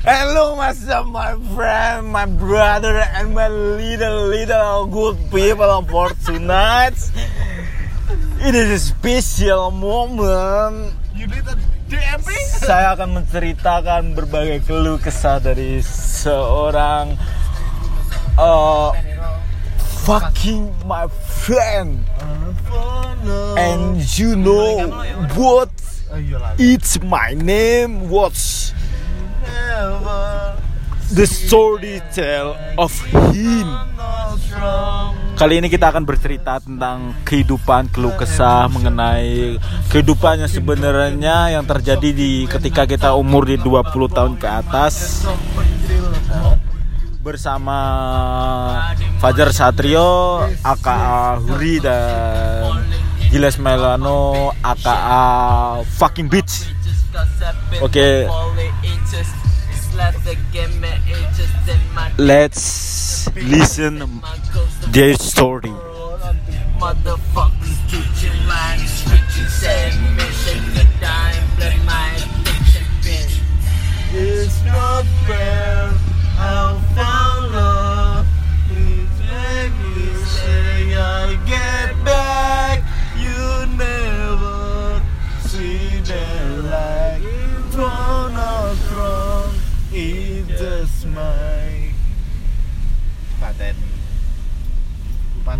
Hello, myself, my friend, my brother, and my little, little good people for tonight. It is a special moment. You did a DMP? Saya akan menceritakan berbagai keluh kesah dari seorang uh, fucking my friend. And you know what? Oh iya. It's my name. What's the story tell of him? Kali ini kita akan bercerita tentang kehidupan keluh kesah mengenai kehidupannya sebenarnya yang terjadi di ketika kita umur di 20 tahun ke atas bersama Fajar Satrio, AKA Huri dan Giles Melano, AKA Fucking Bitch. Oke. Let's listen their story.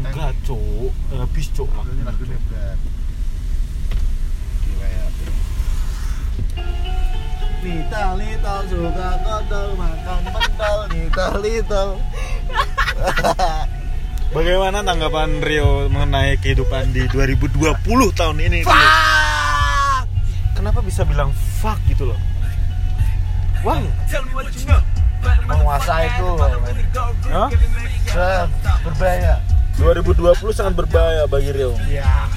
Enggak, cuk. Habis, cuk. Lagu. Gila ya. Little little suka kotor makan mentol little little Bagaimana tanggapan Rio mengenai kehidupan di 2020 tahun ini? Rio? Kenapa bisa bilang fuck gitu loh? Wah, menguasai itu se- berbahaya 2020 sangat berbahaya bagi Rio. ya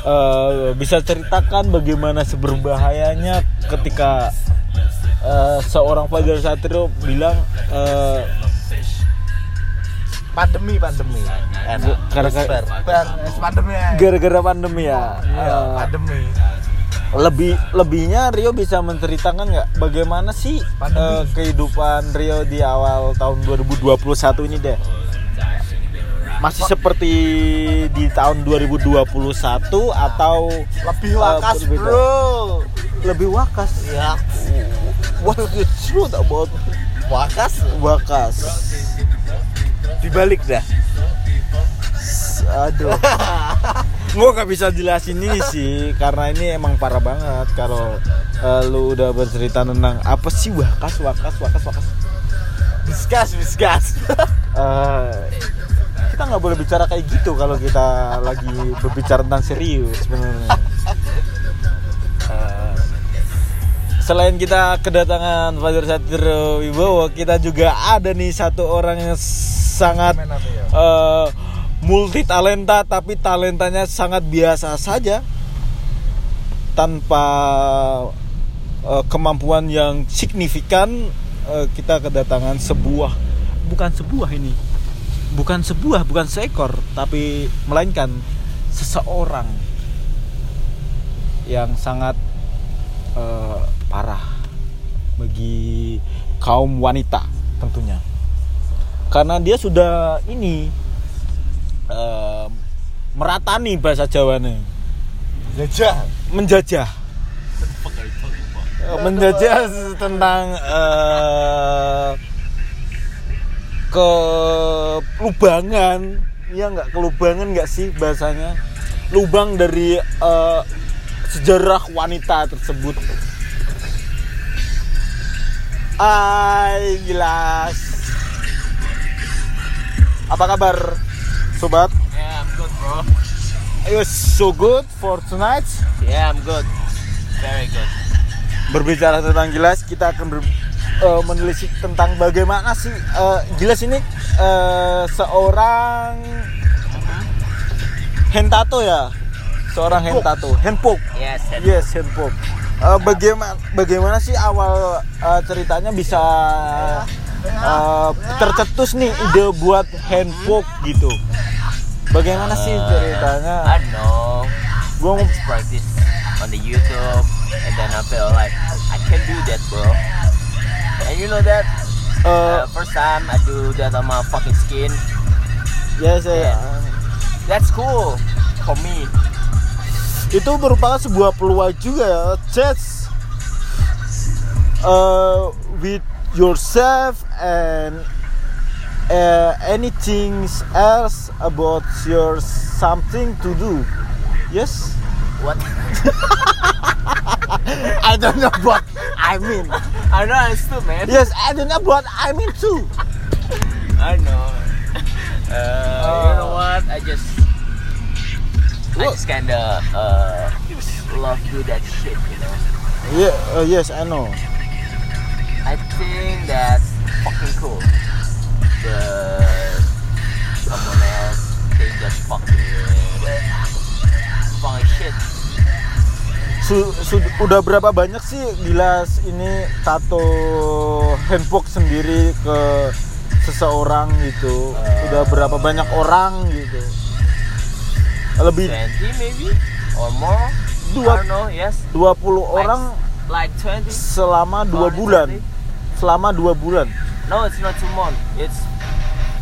Eh, bisa ceritakan bagaimana seberbahayanya ketika eh, seorang Fajar Satrio bilang eh, pandemi pandemi enak es pandemi gara-gara pandemi ya. iya eh, pandemi lebih lebihnya Rio bisa menceritakan nggak bagaimana sih Pandemi. eh, kehidupan Rio di awal tahun 2021 ini deh masih seperti di tahun 2021 atau lebih eh, wakas berbeda? bro. Lebih wakas. Ya what the truth about wakas? Wakas. Dibalik dah. Aduh. Gue gak bisa jelasin ini sih karena ini emang parah banget kalau eh, lu udah bercerita tentang apa sih wakas wakas wakas wakas. Discuss discuss. Eh, kita nggak boleh bicara kayak gitu kalau kita lagi berbicara tentang serius sebenarnya. Eh, selain kita kedatangan Fajar Satrio Wibowo, kita juga ada nih satu orang yang sangat apa ya? eh, multi talenta tapi talentanya sangat biasa saja tanpa eh, kemampuan yang signifikan eh, kita kedatangan sebuah bukan sebuah ini bukan sebuah bukan seekor tapi melainkan seseorang yang sangat eh, parah bagi kaum wanita tentunya. Karena dia sudah ini eh, meratani bahasa Jawanya. Jajah menjajah. Eh, menjajah tentang eh, kelubangan ya nggak? Kelubangan nggak sih bahasanya? Lubang dari eh, sejarah wanita tersebut. Ay, jelas. Apa kabar sobat? Yeah, I'm good, bro. it was so good for tonight? Yeah, I'm good. Very good. berbicara tentang Gilas kita akan ber, eh, menelisik tentang bagaimana sih eh, Gilas ini eh, seorang hentato ya? Seorang hentato. Handpoke Yes, and yes handpoke Eh, bagaimana bagaimana sih awal eh, ceritanya bisa eh, tercetus nih ide buat handpoke gitu? Bagaimana sih ceritanya? I don't know. I just practice on the YouTube, and then I feel like I can do that, bro. You know that? Uh, Uh, first time I do that on my fucking skin. yes, ya, yeah. That's cool for me. itu merupakan sebuah peluang juga ya just uh, with yourself and uh, anything else about your something to do yes What? I don't know what I mean I know I understood, man. yes I don't know what I mean too I know. Uh, you know what? I just, I just kinda uh, love do that shit, you know. yeah uh, yes I know I think that's fucking cool. But someone else think that's fucking fucking. Su- su- udah berapa banyak sih Gilas ini tato handbook sendiri ke seseorang gitu Eh. udah berapa banyak orang gitu lebih 20 maybe or more. Dua- I don't know. Yes. 20 Like- orang Like 20. selama dua bulan 20. selama dua bulan No, it's not two months. It's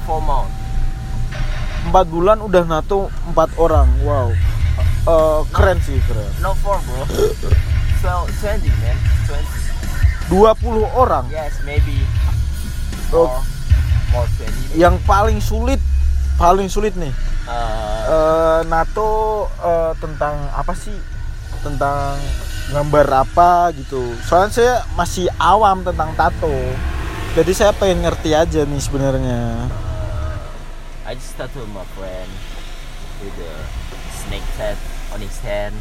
four months. empat bulan udah nato empat orang wow Eh, keren sih keren No four, bro. 12, 20, man. 20. 20 orang Yes, maybe. Oh. More, more 20. yang paling sulit paling sulit nih Uh, eh NATO eh, tentang apa sih tentang gambar apa gitu soalnya saya masih awam tentang tato jadi saya pengen ngerti aja nih sebenarnya I just tattooed my friend with a snake tat on his hand.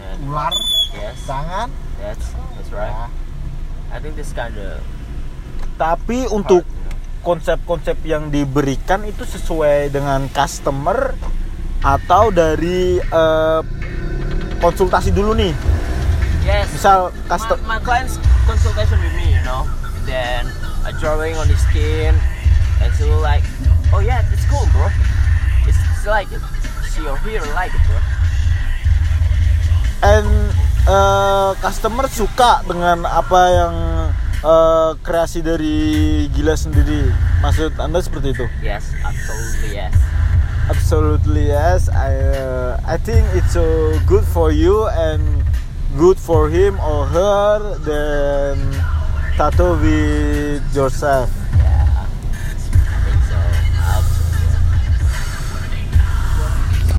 And Ular, yes, tangan. that's that's right. I think this kind of tapi untuk konsep-konsep yang diberikan itu sesuai dengan customer atau dari eh, konsultasi dulu nih yes. misal my, custom my client's consultation with me, you know, and then a drawing on his skin, and so like, oh yeah, it's cool, bro. It's, it's like it. See or hear like it, bro. and eh, customer suka dengan apa yang eh, kreasi dari gila sendiri maksud anda seperti itu Yes, absolutely yes. absolutely yes I uh, I think it's uh, good for you and good for him or her then tattoo with yourself